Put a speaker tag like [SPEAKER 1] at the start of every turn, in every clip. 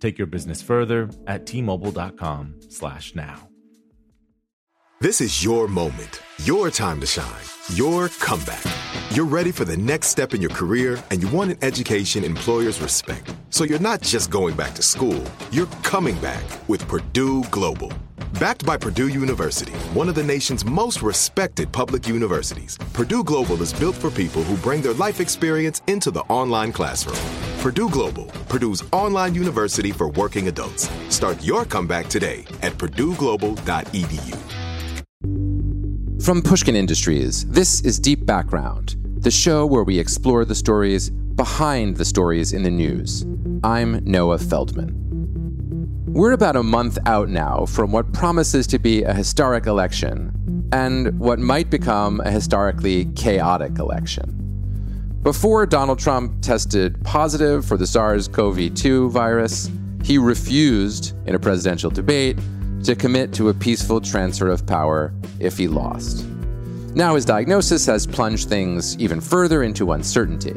[SPEAKER 1] Take your business further at t-mobile.com/now.
[SPEAKER 2] This is your moment, your time to shine, your comeback. You're ready for the next step in your career and you want an education employers respect. So you're not just going back to school, you're coming back with Purdue Global. Backed by Purdue University, one of the nation's most respected public universities, Purdue Global is built for people who bring their life experience into the online classroom. Purdue Global, Purdue's online university for working adults. Start your comeback today at purdueglobal.edu.
[SPEAKER 3] From Pushkin Industries, this is Deep Background, the show where we explore the stories behind the stories in the news. I'm Noah Feldman. We're about a month out now from what promises to be a historic election and what might become a historically chaotic election. Before Donald Trump tested positive for the SARS CoV 2 virus, he refused in a presidential debate to commit to a peaceful transfer of power if he lost. Now his diagnosis has plunged things even further into uncertainty.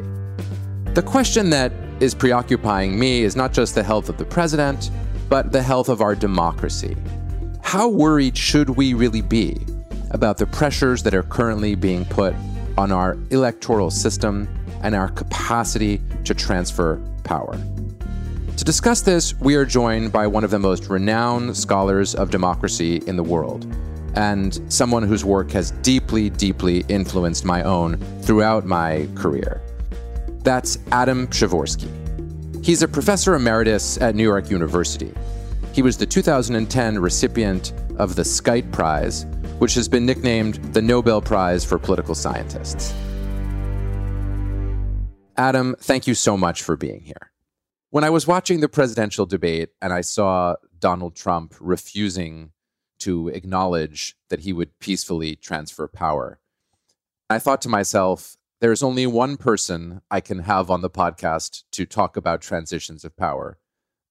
[SPEAKER 3] The question that is preoccupying me is not just the health of the president, but the health of our democracy. How worried should we really be about the pressures that are currently being put on our electoral system and our capacity to transfer power? To discuss this, we are joined by one of the most renowned scholars of democracy in the world, and someone whose work has deeply, deeply influenced my own throughout my career. That's Adam Przeworski. He's a professor emeritus at New York University. He was the 2010 recipient of the Skytte Prize, which has been nicknamed the Nobel Prize for Political Scientists. Adam, thank you so much for being here. When I was watching the presidential debate and I saw Donald Trump refusing to acknowledge that he would peacefully transfer power, I thought to myself, there's only one person I can have on the podcast to talk about transitions of power,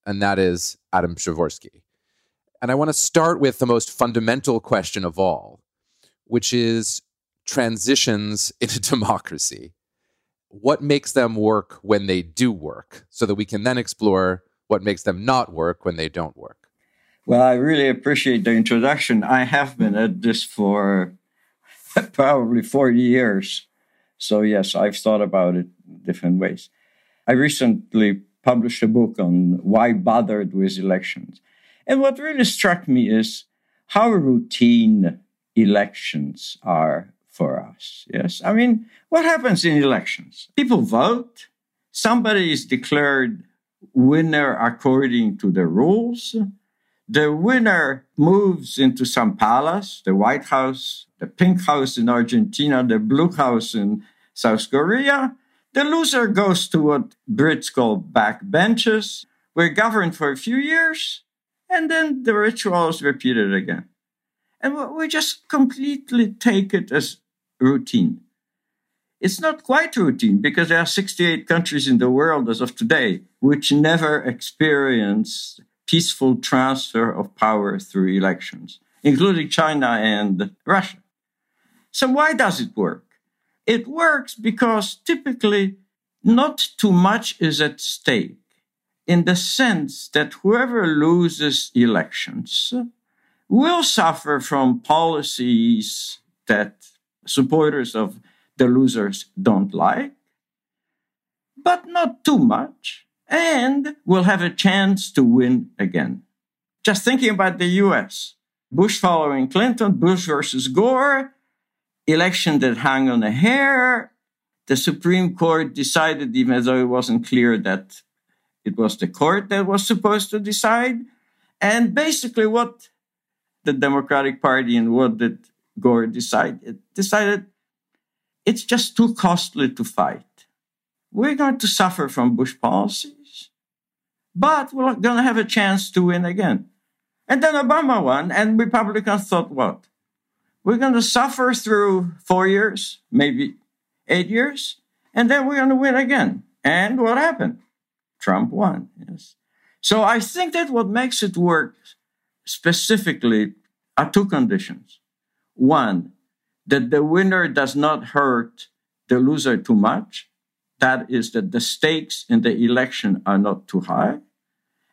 [SPEAKER 3] and that is Adam Przeworski. And I want to start with the most fundamental question of all, which is transitions in a democracy what makes them work when they do work so that we can then explore what makes them not work when they don't work.
[SPEAKER 4] Well, I really appreciate the introduction. I have been at this for probably 40 years. So, yes, I've thought about it different ways. I recently published a book on why bothered with elections. And what really struck me is how routine elections are for us. Yes. I mean, what happens in elections? People vote. Somebody is declared winner according to the rules. The winner moves into some palace, the White House, the Pink House in Argentina, the Blue House in South Korea. The loser goes to what Brits call back benches. We're governed for a few years, and then the ritual is repeated again. And we just completely take it as routine. It's not quite routine because there are 68 countries in the world as of today which never experienced peaceful transfer of power through elections, including China and Russia. So why does it work? It works because typically not too much is at stake. in the sense that whoever loses elections will suffer from policies that supporters of the losers don't like, but not too much, and will have a chance to win again. Just thinking about the US, Bush following Clinton, Bush versus Gore, election that hung on a hair. The Supreme Court decided, even though it wasn't clear that it was the court that was supposed to decide. And basically, what the Democratic Party and what did Gore decide? It decided it's just too costly to fight. We're going to suffer from Bush policies, but we're going to have a chance to win again. And then Obama won, and Republicans thought, what? We're going to suffer through four years, maybe eight years, and then we're going to win again. And what happened? Trump won. Yes. So I think that what makes it work specifically are two conditions. One, that the winner does not hurt the loser too much. That is that the stakes in the election are not too high.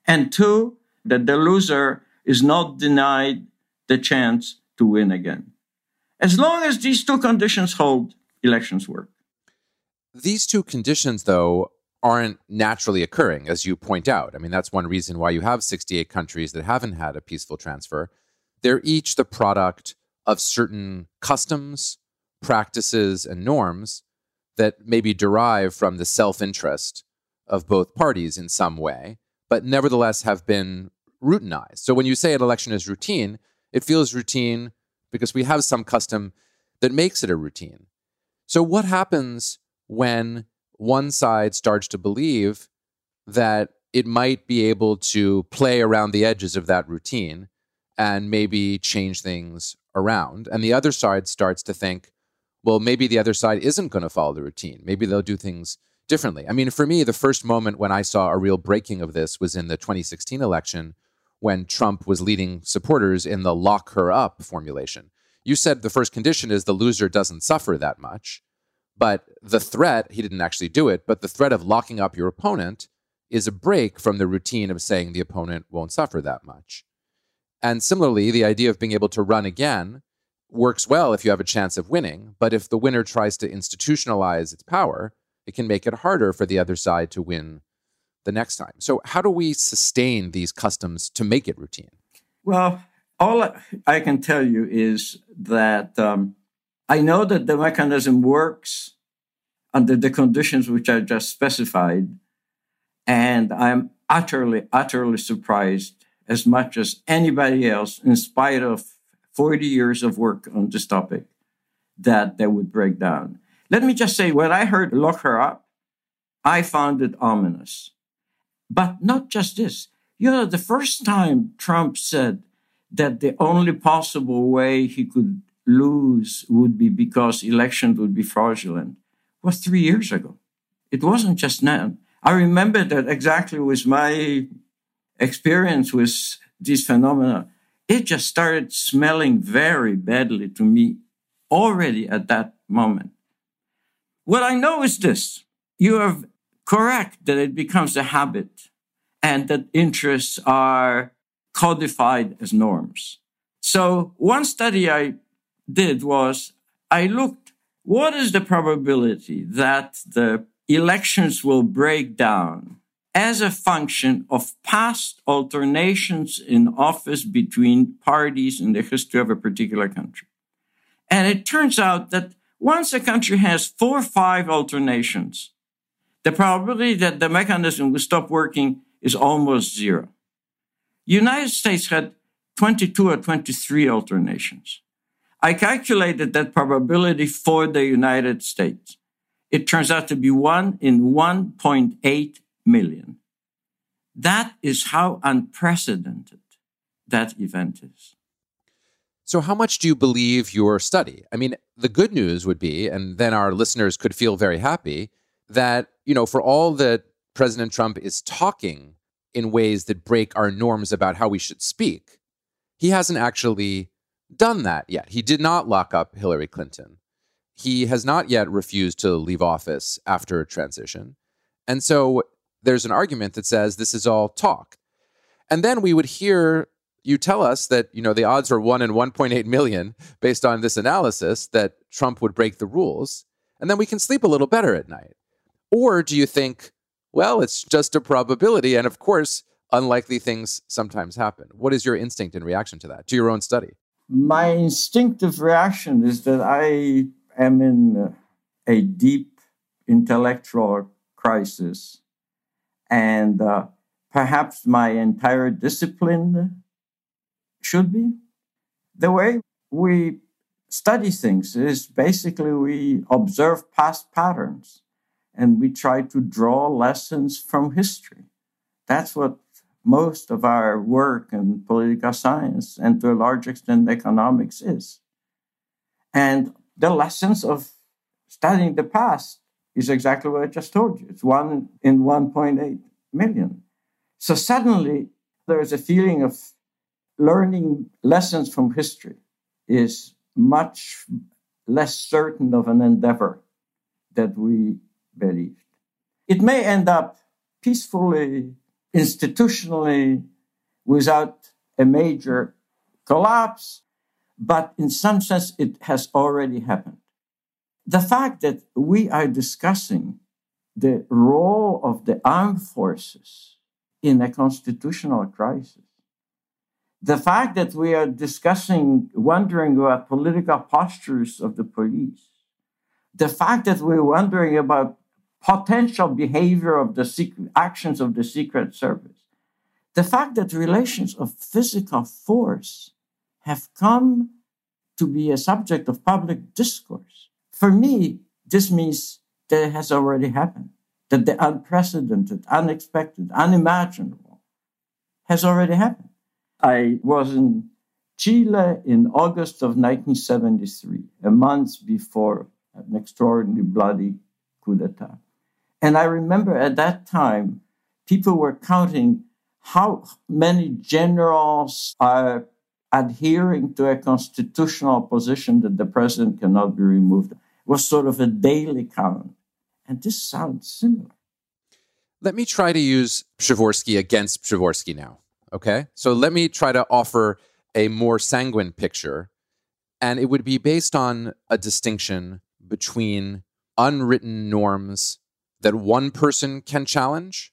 [SPEAKER 4] And two, that the loser is not denied the chance to win again. As long as these two conditions hold, elections work.
[SPEAKER 3] These two conditions, though, aren't naturally occurring, as you point out. I mean, that's one reason why you have 68 countries that haven't had a peaceful transfer. They're each the product of certain customs, practices, and norms that maybe derive from the self interest of both parties in some way, but nevertheless have been routinized. So when you say an election is routine, it feels routine because we have some custom that makes it a routine. So what happens when one side starts to believe that it might be able to play around the edges of that routine and maybe change things around. And the other side starts to think, well, maybe the other side isn't going to follow the routine. Maybe they'll do things differently. I mean, for me, the first moment when I saw a real breaking of this was in the 2016 election when Trump was leading supporters in the lock her up formulation. You said the first condition is the loser doesn't suffer that much. But the threat, he didn't actually do it, but the threat of locking up your opponent is a break from the routine of saying the opponent won't suffer that much. And similarly, the idea of being able to run again works well if you have a chance of winning. But if the winner tries to institutionalize its power, it can make it harder for the other side to win the next time. So, how do we sustain these customs to make it routine?
[SPEAKER 4] Well, all I can tell you is that um, I know that the mechanism works under the conditions which I just specified, and I'm utterly, utterly surprised as much as anybody else, in spite of 40 years of work on this topic, that they would break down. Let me just say, when I heard lock her up, I found it ominous. But not just this. You know, the first time Trump said that the only possible way he could lose would be because elections would be fraudulent was three years ago. It wasn't just now. I remember that exactly with my experience with these phenomena. It just started smelling very badly to me already at that moment. What I know is this. You are correct that it becomes a habit and that interests are codified as norms. So one study I did was I looked what is the probability that the elections will break down as a function of past alternations in office between parties in the history of a particular country. And it turns out that once a country has four or five alternations, the probability that the mechanism will stop working is almost zero. United States had 22 or 23 alternations. I calculated that probability for the United States. It turns out to be one in 1.8 million. That is how unprecedented that event is.
[SPEAKER 3] So, how much do you believe your study? I mean, the good news would be, and then our listeners could feel very happy, that, you know, for all that President Trump is talking in ways that break our norms about how we should speak, he hasn't actually done that yet. He did not lock up Hillary Clinton. He has not yet refused to leave office after a transition. And so there's an argument that says this is all talk. And then we would hear you tell us that, you know, the odds are 1 in 1.8 million based on this analysis that Trump would break the rules, and then we can sleep a little better at night. Or do you think, well, it's just a probability and of course, unlikely things sometimes happen. What is your instinct in reaction to that, to your own study?
[SPEAKER 4] My instinctive reaction is that I am in a deep intellectual crisis and uh, perhaps my entire discipline should be. The way we study things is basically we observe past patterns and we try to draw lessons from history. That's what most of our work in political science and to a large extent economics is. And the lessons of studying the past is exactly what I just told you. It's one in 1.8 million. So suddenly there is a feeling of learning lessons from history is much less certain of an endeavor that we believed. It may end up peacefully, institutionally, without a major collapse, but in some sense it has already happened the fact that we are discussing the role of the armed forces in a constitutional crisis, the fact that we are discussing, wondering about political postures of the police, the fact that we're wondering about potential behavior of the secret actions of the Secret Service, the fact that relations of physical force have come to be a subject of public discourse for me, this means that it has already happened, that the unprecedented, unexpected, unimaginable has already happened. I was in Chile in August of 1973, a month before an extraordinarily bloody coup d'etat. And I remember at that time, people were counting how many generals are adhering to a constitutional position that the president cannot be removed was sort of a daily count. And this sounds similar.
[SPEAKER 3] Let me try to use Przeworski against Przeworski now. Okay. So let me try to offer a more sanguine picture. And it would be based on a distinction between unwritten norms that one person can challenge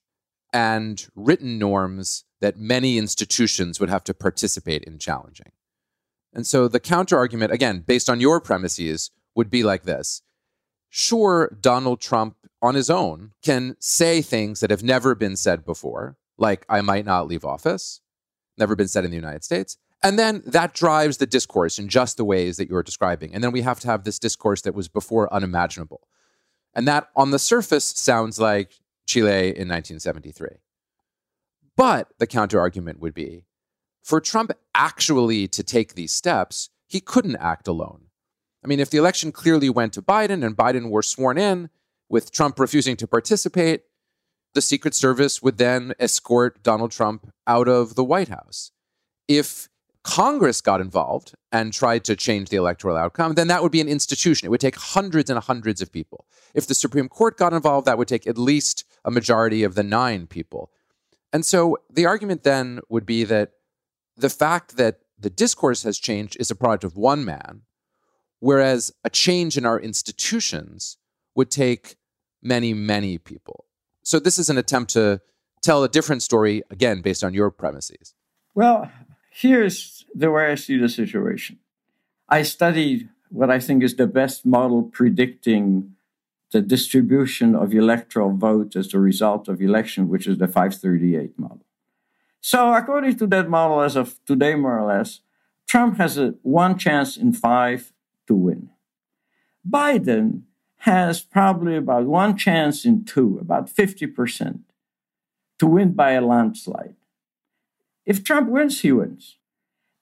[SPEAKER 3] and written norms that many institutions would have to participate in challenging. And so the counter argument, again, based on your premises, would be like this Sure, Donald Trump on his own can say things that have never been said before, like, I might not leave office, never been said in the United States. And then that drives the discourse in just the ways that you're describing. And then we have to have this discourse that was before unimaginable. And that on the surface sounds like Chile in 1973. But the counter argument would be for Trump actually to take these steps, he couldn't act alone. I mean, if the election clearly went to Biden and Biden were sworn in with Trump refusing to participate, the Secret Service would then escort Donald Trump out of the White House. If Congress got involved and tried to change the electoral outcome, then that would be an institution. It would take hundreds and hundreds of people. If the Supreme Court got involved, that would take at least a majority of the nine people. And so the argument then would be that the fact that the discourse has changed is a product of one man Whereas a change in our institutions would take many, many people. So this is an attempt to tell a different story, again, based on your premises.
[SPEAKER 4] Well, here's the way I see the situation. I studied what I think is the best model predicting the distribution of electoral vote as a result of election, which is the 538 model. So, according to that model, as of today, more or less, Trump has a one chance in five to win. Biden has probably about one chance in two, about 50%, to win by a landslide. If Trump wins, he wins.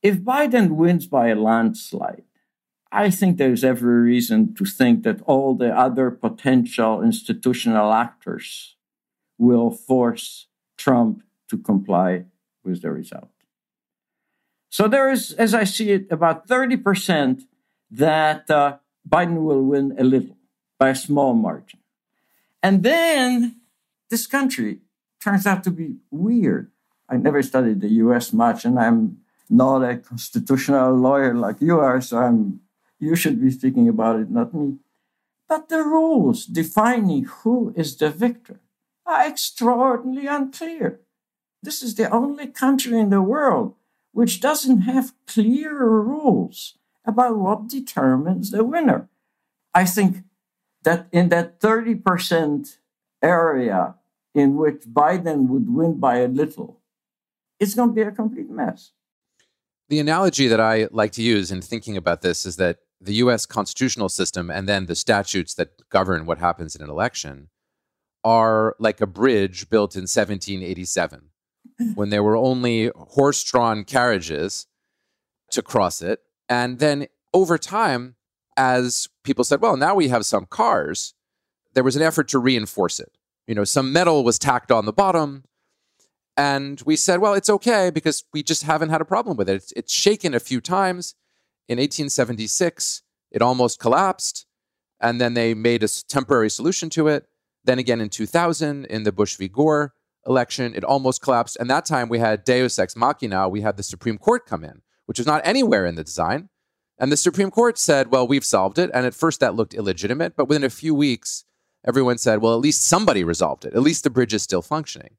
[SPEAKER 4] If Biden wins by a landslide, I think there's every reason to think that all the other potential institutional actors will force Trump to comply with the result. So there is, as I see it, about 30% that uh, Biden will win a little by a small margin. And then this country turns out to be weird. I never studied the US much, and I'm not a constitutional lawyer like you are, so I'm you should be speaking about it, not me. But the rules defining who is the victor are extraordinarily unclear. This is the only country in the world which doesn't have clear rules about what determines the winner. I think that in that 30% area in which Biden would win by a little, it's going to be a complete mess.
[SPEAKER 3] The analogy that I like to use in thinking about this is that the US constitutional system and then the statutes that govern what happens in an election are like a bridge built in 1787 when there were only horse drawn carriages to cross it. And then over time, as people said, well, now we have some cars, there was an effort to reinforce it. You know, some metal was tacked on the bottom. And we said, well, it's okay because we just haven't had a problem with it. It's, it's shaken a few times. In 1876, it almost collapsed. And then they made a temporary solution to it. Then again in 2000, in the Bush v. Gore election, it almost collapsed. And that time we had Deus Ex Machina, we had the Supreme Court come in, which was not anywhere in the design. And the Supreme Court said, well, we've solved it. And at first that looked illegitimate, but within a few weeks, everyone said, well, at least somebody resolved it. At least the bridge is still functioning.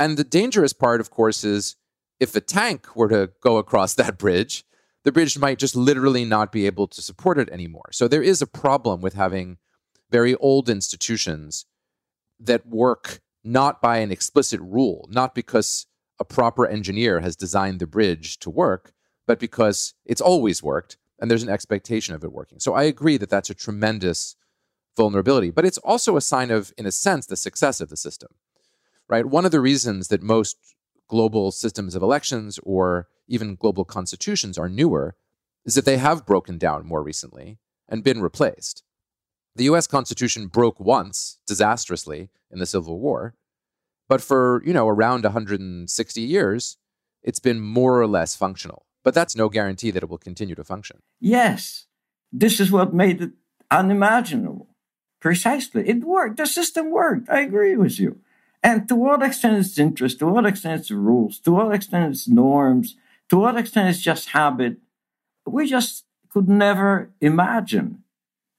[SPEAKER 3] And the dangerous part, of course, is if a tank were to go across that bridge, the bridge might just literally not be able to support it anymore. So there is a problem with having very old institutions that work not by an explicit rule, not because a proper engineer has designed the bridge to work, but because it's always worked and there's an expectation of it working. So I agree that that's a tremendous vulnerability, but it's also a sign of, in a sense, the success of the system, right? One of the reasons that most global systems of elections or even global constitutions are newer is that they have broken down more recently and been replaced. The US Constitution broke once disastrously in the Civil War, but for, you know, around 160 years, it's been more or less functional. But that's no guarantee that it will continue to function.
[SPEAKER 4] Yes. This is what made it unimaginable. Precisely. It worked. The system worked. I agree with you. And to what extent it's interest, to what extent it's rules, to what extent it's norms, to what extent it's just habit, we just could never imagine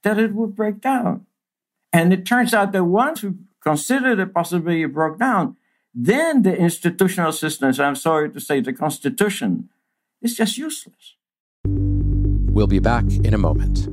[SPEAKER 4] that it would break down. And it turns out that once we consider the possibility it broke down, then the institutional systems, I'm sorry to say the Constitution, is just useless.
[SPEAKER 3] We'll be back in a moment.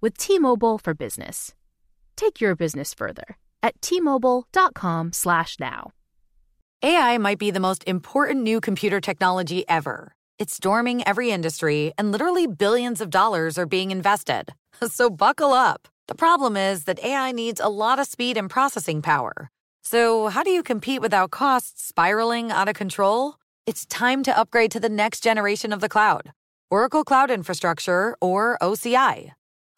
[SPEAKER 5] with T-Mobile for Business. Take your business further at t-mobile.com/now.
[SPEAKER 6] AI might be the most important new computer technology ever. It's storming every industry and literally billions of dollars are being invested. So buckle up. The problem is that AI needs a lot of speed and processing power. So, how do you compete without costs spiraling out of control? It's time to upgrade to the next generation of the cloud Oracle Cloud Infrastructure, or OCI.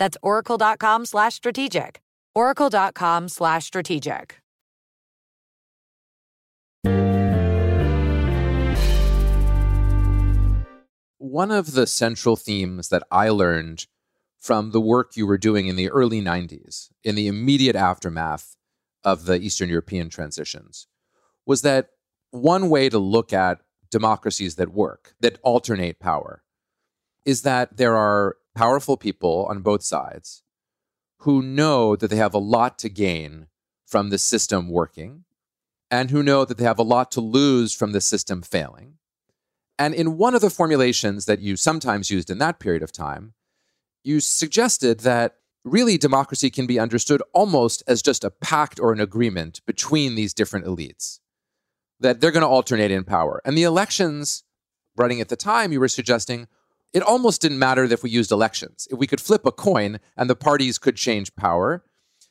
[SPEAKER 6] That's oracle.com slash strategic. oracle.com slash strategic.
[SPEAKER 3] One of the central themes that I learned from the work you were doing in the early 90s, in the immediate aftermath of the Eastern European transitions, was that one way to look at democracies that work, that alternate power, is that there are powerful people on both sides who know that they have a lot to gain from the system working and who know that they have a lot to lose from the system failing. And in one of the formulations that you sometimes used in that period of time, you suggested that really democracy can be understood almost as just a pact or an agreement between these different elites, that they're going to alternate in power. And the elections running at the time, you were suggesting it almost didn't matter if we used elections. If we could flip a coin and the parties could change power,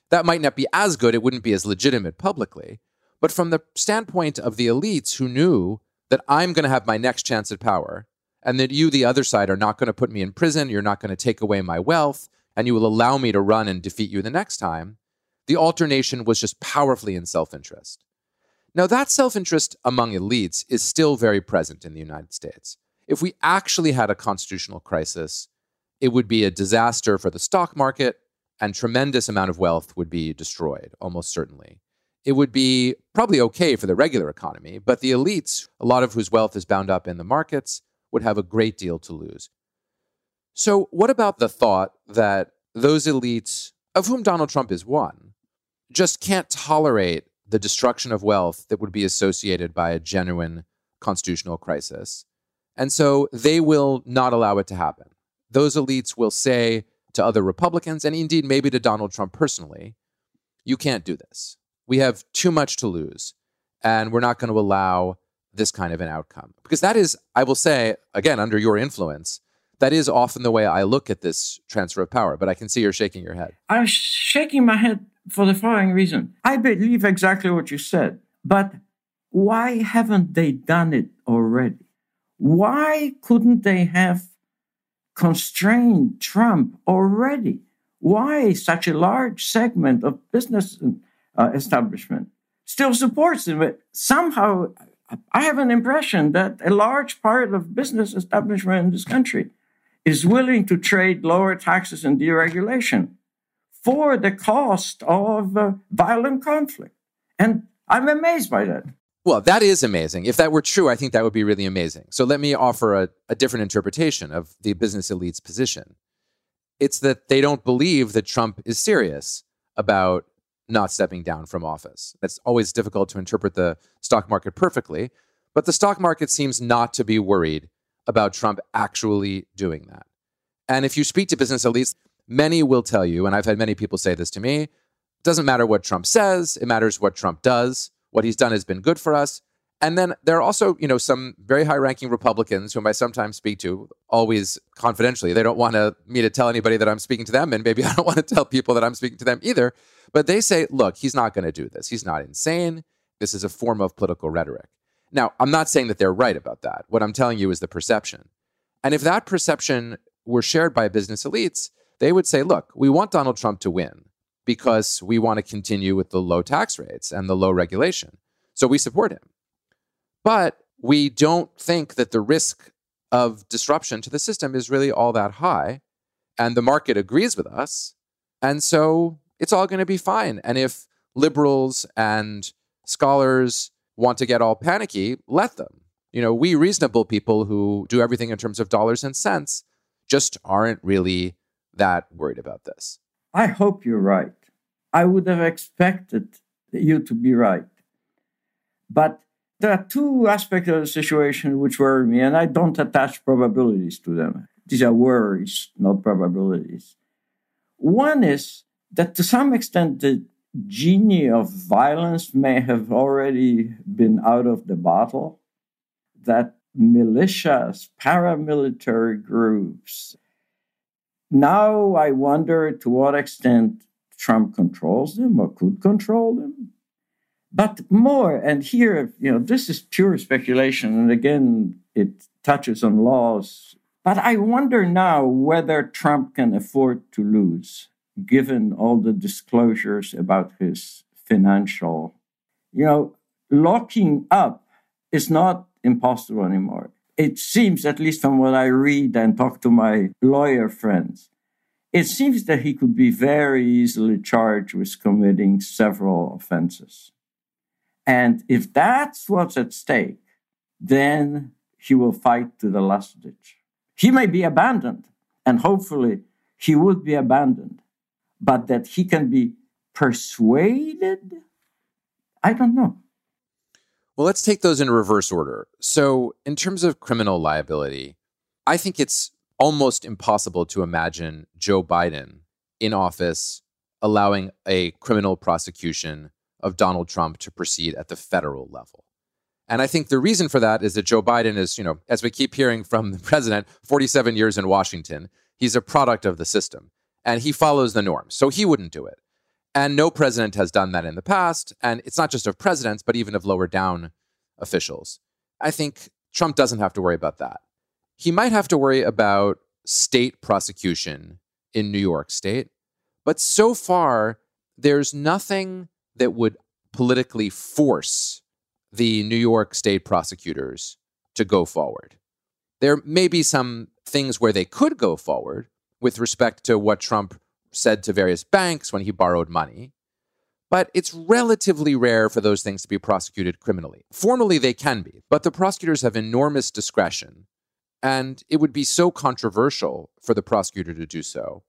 [SPEAKER 3] that might not be as good. It wouldn't be as legitimate publicly. But from the standpoint of the elites who knew that I'm going to have my next chance at power, and that you, the other side, are not going to put me in prison, you're not going to take away my wealth, and you will allow me to run and defeat you the next time, the alternation was just powerfully in self interest. Now, that self interest among elites is still very present in the United States. If we actually had a constitutional crisis, it would be a disaster for the stock market, and tremendous amount of wealth would be destroyed, almost certainly. It would be probably okay for the regular economy, but the elites, a lot of whose wealth is bound up in the markets, would have a great deal to lose. So, what about the thought that those elites, of whom Donald Trump is one, just can't tolerate the destruction of wealth that would be associated by a genuine constitutional crisis? And so they will not allow it to happen. Those elites will say to other Republicans, and indeed maybe to Donald Trump personally, you can't do this. We have too much to lose, and we're not going to allow this kind of an outcome. Because that is, I will say, again, under your influence, that is often the way I look at this transfer of power. But I can see you're shaking your head.
[SPEAKER 4] I'm shaking my head for the following reason. I believe exactly what you said, but why haven't they done it already? Why couldn't they have constrained Trump already? Why such a large segment of business uh, establishment still supports him? But somehow I have an impression that a large part of business establishment in this country is willing to trade lower taxes and deregulation for the cost of uh, violent conflict. And I'm amazed by that.
[SPEAKER 3] Well, that is amazing. If that were true, I think that would be really amazing. So let me offer a, a different interpretation of the business elite's position. It's that they don't believe that Trump is serious about not stepping down from office. It's always difficult to interpret the stock market perfectly, but the stock market seems not to be worried about Trump actually doing that. And if you speak to business elites, many will tell you, and I've had many people say this to me, it doesn't matter what Trump says, it matters what Trump does. What he's done has been good for us. And then there are also, you know, some very high-ranking Republicans whom I sometimes speak to, always confidentially. They don't want to, me to tell anybody that I'm speaking to them, and maybe I don't want to tell people that I'm speaking to them either. But they say, look, he's not going to do this. He's not insane. This is a form of political rhetoric. Now, I'm not saying that they're right about that. What I'm telling you is the perception. And if that perception were shared by business elites, they would say, look, we want Donald Trump to win because we want to continue with the low tax rates and the low regulation. So we support him. But we don't think that the risk of disruption to the system is really all that high. And the market agrees with us. And so it's all going to be fine. And if liberals and scholars want to get all panicky, let them. You know, we reasonable people who do everything in terms of dollars and cents just aren't really that worried about this.
[SPEAKER 4] I hope you're right. I would have expected you to be right. But there are two aspects of the situation which worry me, and I don't attach probabilities to them. These are worries, not probabilities. One is that to some extent the genie of violence may have already been out of the bottle, that militias, paramilitary groups. Now I wonder to what extent Trump controls them or could control them. But more, and here, you know, this is pure speculation. And again, it touches on laws. But I wonder now whether Trump can afford to lose, given all the disclosures about his financial. You know, locking up is not impossible anymore. It seems, at least from what I read and talk to my lawyer friends, it seems that he could be very easily charged with committing several offenses. And if that's what's at stake, then he will fight to the last ditch. He may be abandoned, and hopefully he would be abandoned, but that he can be persuaded, I don't know.
[SPEAKER 3] Well, let's take those in reverse order. So, in terms of criminal liability, I think it's almost impossible to imagine Joe Biden in office allowing a criminal prosecution of Donald Trump to proceed at the federal level. And I think the reason for that is that Joe Biden is, you know, as we keep hearing from the president, 47 years in Washington, he's a product of the system and he follows the norms. So he wouldn't do it. And no president has done that in the past. And it's not just of presidents, but even of lower down officials. I think Trump doesn't have to worry about that. He might have to worry about state prosecution in New York State. But so far, there's nothing that would politically force the New York state prosecutors to go forward. There may be some things where they could go forward with respect to what Trump said to various banks when he borrowed money. But it's relatively rare for those things to be prosecuted criminally. Formally, they can be, but the prosecutors have enormous discretion. And it would be so controversial for the prosecutor to do so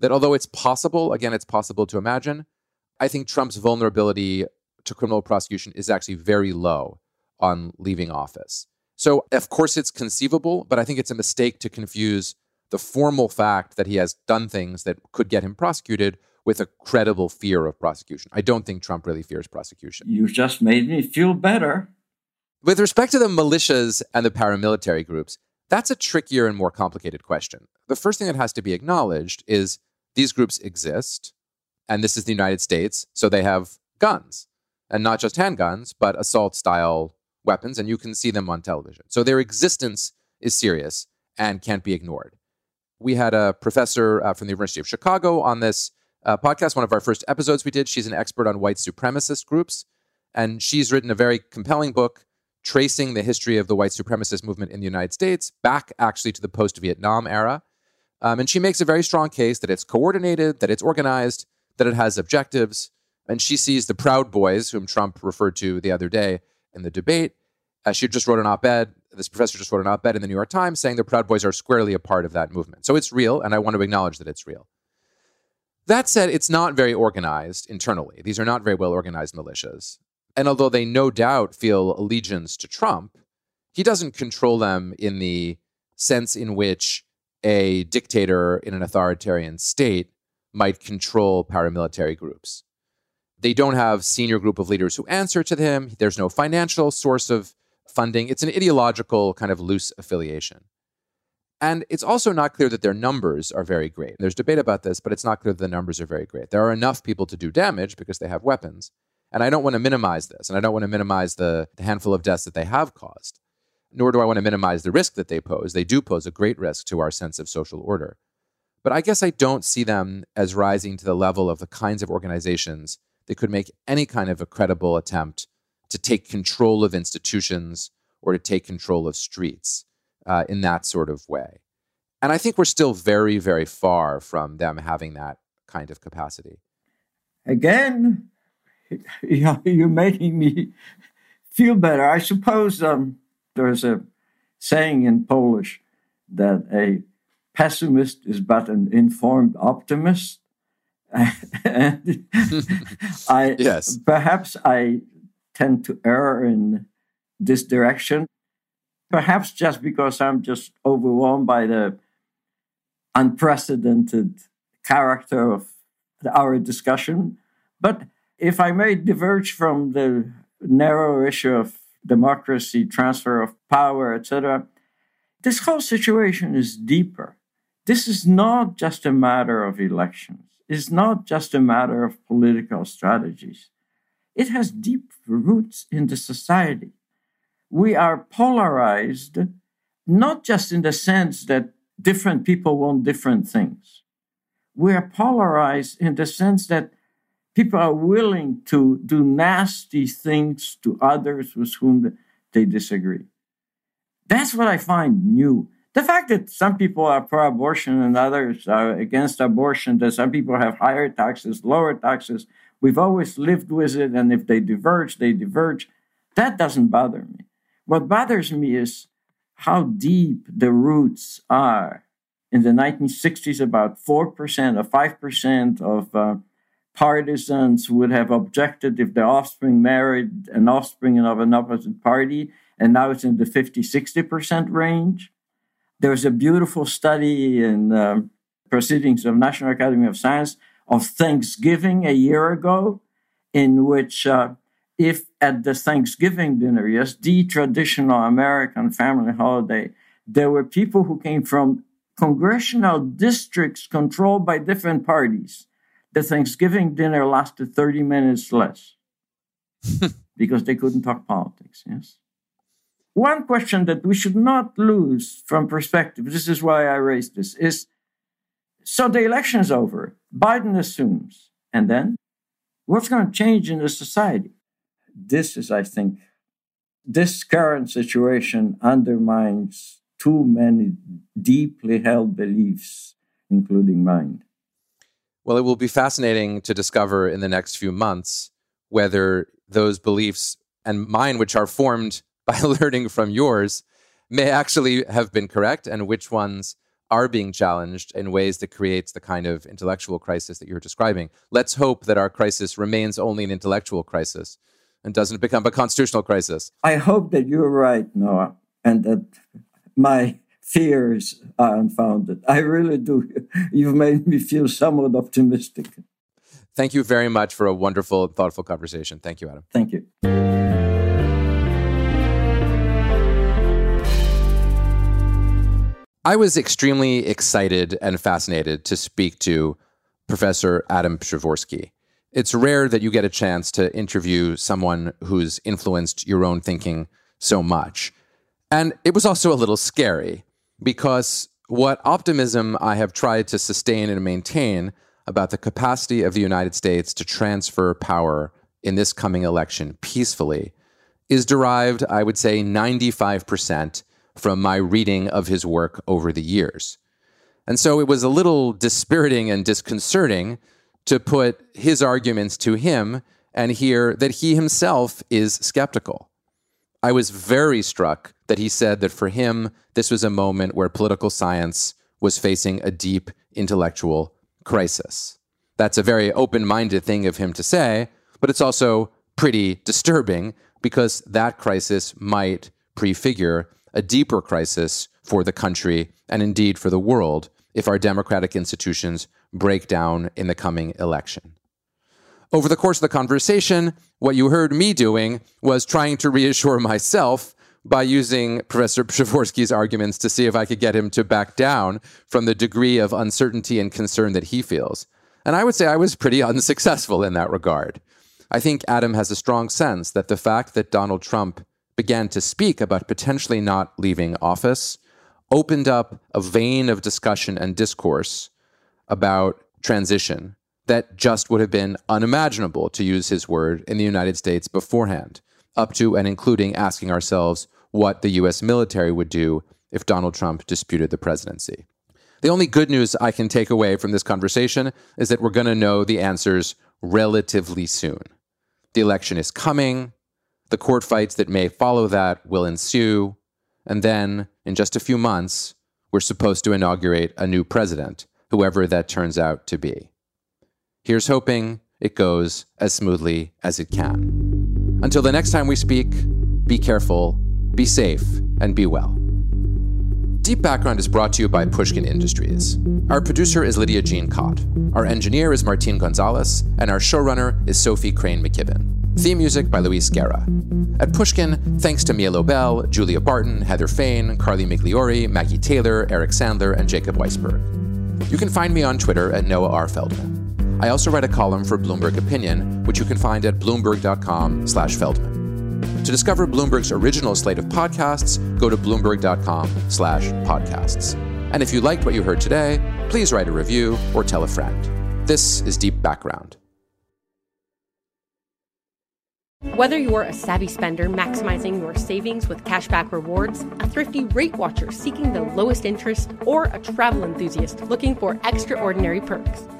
[SPEAKER 3] that although it's possible, again, it's possible to imagine, I think Trump's vulnerability to criminal prosecution is actually very low on leaving office. So, of course, it's conceivable, but I think it's a mistake to confuse the formal fact that he has done things that could get him prosecuted with a credible fear of prosecution. I don't think Trump really fears prosecution.
[SPEAKER 4] You just made me feel better.
[SPEAKER 3] With respect to the militias and the paramilitary groups, that's a trickier and more complicated question. The first thing that has to be acknowledged is these groups exist, and this is the United States, so they have guns, and not just handguns, but assault style weapons, and you can see them on television. So their existence is serious and can't be ignored we had a professor uh, from the University of Chicago on this uh, podcast, one of our first episodes we did. She's an expert on white supremacist groups, and she's written a very compelling book tracing the history of the white supremacist movement in the United States back actually to the post Vietnam era. Um, and she makes a very strong case that it's coordinated, that it's organized, that it has objectives. And she sees the Proud Boys, whom Trump referred to the other day in the debate. Uh, she just wrote an op ed this professor just wrote an op ed in the New York Times saying the Proud Boys are squarely a part of that movement. So it's real, and I want to acknowledge that it's real. That said, it's not very organized internally. These are not very well organized militias. And although they no doubt feel allegiance to Trump, he doesn't control them in the sense in which a dictator in an authoritarian state might control paramilitary groups. They don't have senior group of leaders who answer to him. There's no financial source of funding. It's an ideological kind of loose affiliation. And it's also not clear that their numbers are very great. There's debate about this, but it's not clear that the numbers are very great. There are enough people to do damage because they have weapons. And I don't want to minimize this, and I don't want to minimize the, the handful of deaths that they have caused, nor do I want to minimize the risk that they pose. They do pose a great risk to our sense of social order. But I guess I don't see them as rising to the level of the kinds of organizations that could make any kind of a credible attempt to take control of institutions or to take control of streets uh, in that sort of way. And I think we're still very, very far from them having that kind of capacity.
[SPEAKER 4] Again, you're making me feel better. I suppose um, there's a saying in Polish that a pessimist is but an informed optimist. and I yes. perhaps I tend to err in this direction. Perhaps just because I'm just overwhelmed by the unprecedented character of our discussion. But if I may diverge from the narrow issue of democracy, transfer of power, etc., this whole situation is deeper. This is not just a matter of elections. It's not just a matter of political strategies. It has deep roots in the society. We are polarized, not just in the sense that different people want different things. We are polarized in the sense that people are willing to do nasty things to others with whom they disagree. That's what I find new. The fact that some people are pro abortion and others are against abortion, that some people have higher taxes, lower taxes, we've always lived with it. And if they diverge, they diverge. That doesn't bother me. What bothers me is how deep the roots are. In the 1960s, about 4% or 5% of uh, partisans would have objected if their offspring married an offspring of an opposite party, and now it's in the 50, 60% range. There was a beautiful study in uh, Proceedings of National Academy of Science of Thanksgiving a year ago, in which uh, if at the Thanksgiving dinner, yes, the traditional American family holiday, there were people who came from congressional districts controlled by different parties the Thanksgiving dinner lasted 30 minutes less because they couldn't talk politics. Yes. One question that we should not lose from perspective, this is why I raised this, is so the election is over. Biden assumes. And then what's going to change in the society? This is, I think, this current situation undermines too many deeply held beliefs, including mine.
[SPEAKER 3] Well, it will be fascinating to discover in the next few months whether those beliefs and mine, which are formed by learning from yours, may actually have been correct and which ones are being challenged in ways that creates the kind of intellectual crisis that you're describing. Let's hope that our crisis remains only an intellectual crisis and doesn't become a constitutional crisis.
[SPEAKER 4] I hope that you're right, Noah, and that my fears are unfounded. I really do. You've made me feel somewhat optimistic.
[SPEAKER 3] Thank you very much for a wonderful, and thoughtful conversation. Thank you, Adam.
[SPEAKER 4] Thank you.
[SPEAKER 3] I was extremely excited and fascinated to speak to Professor Adam Przeworski. It's rare that you get a chance to interview someone who's influenced your own thinking so much. And it was also a little scary because what optimism I have tried to sustain and maintain about the capacity of the United States to transfer power in this coming election peacefully is derived, I would say, 95% from my reading of his work over the years. And so it was a little dispiriting and disconcerting to put his arguments to him and hear that he himself is skeptical. I was very struck that he said that for him, this was a moment where political science was facing a deep intellectual crisis. That's a very open minded thing of him to say, but it's also pretty disturbing because that crisis might prefigure a deeper crisis for the country and indeed for the world if our democratic institutions break down in the coming election. Over the course of the conversation, what you heard me doing was trying to reassure myself by using Professor Przeworski's arguments to see if I could get him to back down from the degree of uncertainty and concern that he feels. And I would say I was pretty unsuccessful in that regard. I think Adam has a strong sense that the fact that Donald Trump began to speak about potentially not leaving office opened up a vein of discussion and discourse about transition that just would have been unimaginable, to use his word, in the United States beforehand, up to and including asking ourselves what the US military would do if Donald Trump disputed the presidency. The only good news I can take away from this conversation is that we're going to know the answers relatively soon. The election is coming, the court fights that may follow that will ensue, and then, in just a few months, we're supposed to inaugurate a new president, whoever that turns out to be. Here's hoping it goes as smoothly as it can. Until the next time we speak, be careful, be safe, and be well. Deep Background is brought to you by Pushkin Industries. Our producer is Lydia Jean Kott. Our engineer is Martin Gonzalez, and our showrunner is Sophie Crane McKibben. Theme music by Luis Guerra. At Pushkin, thanks to Mia Lobel, Julia Barton, Heather Fain, Carly Migliori, Maggie Taylor, Eric Sandler, and Jacob Weisberg. You can find me on Twitter at Noah R. Feldman. I also write a column for Bloomberg Opinion, which you can find at bloomberg.com/feldman. To discover Bloomberg's original slate of podcasts, go to bloomberg.com slash podcasts. And if you liked what you heard today, please write a review or tell a friend. This is Deep Background.
[SPEAKER 7] Whether you're a savvy spender maximizing your savings with cashback rewards, a thrifty rate watcher seeking the lowest interest, or a travel enthusiast looking for extraordinary perks,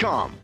[SPEAKER 8] Cars.com.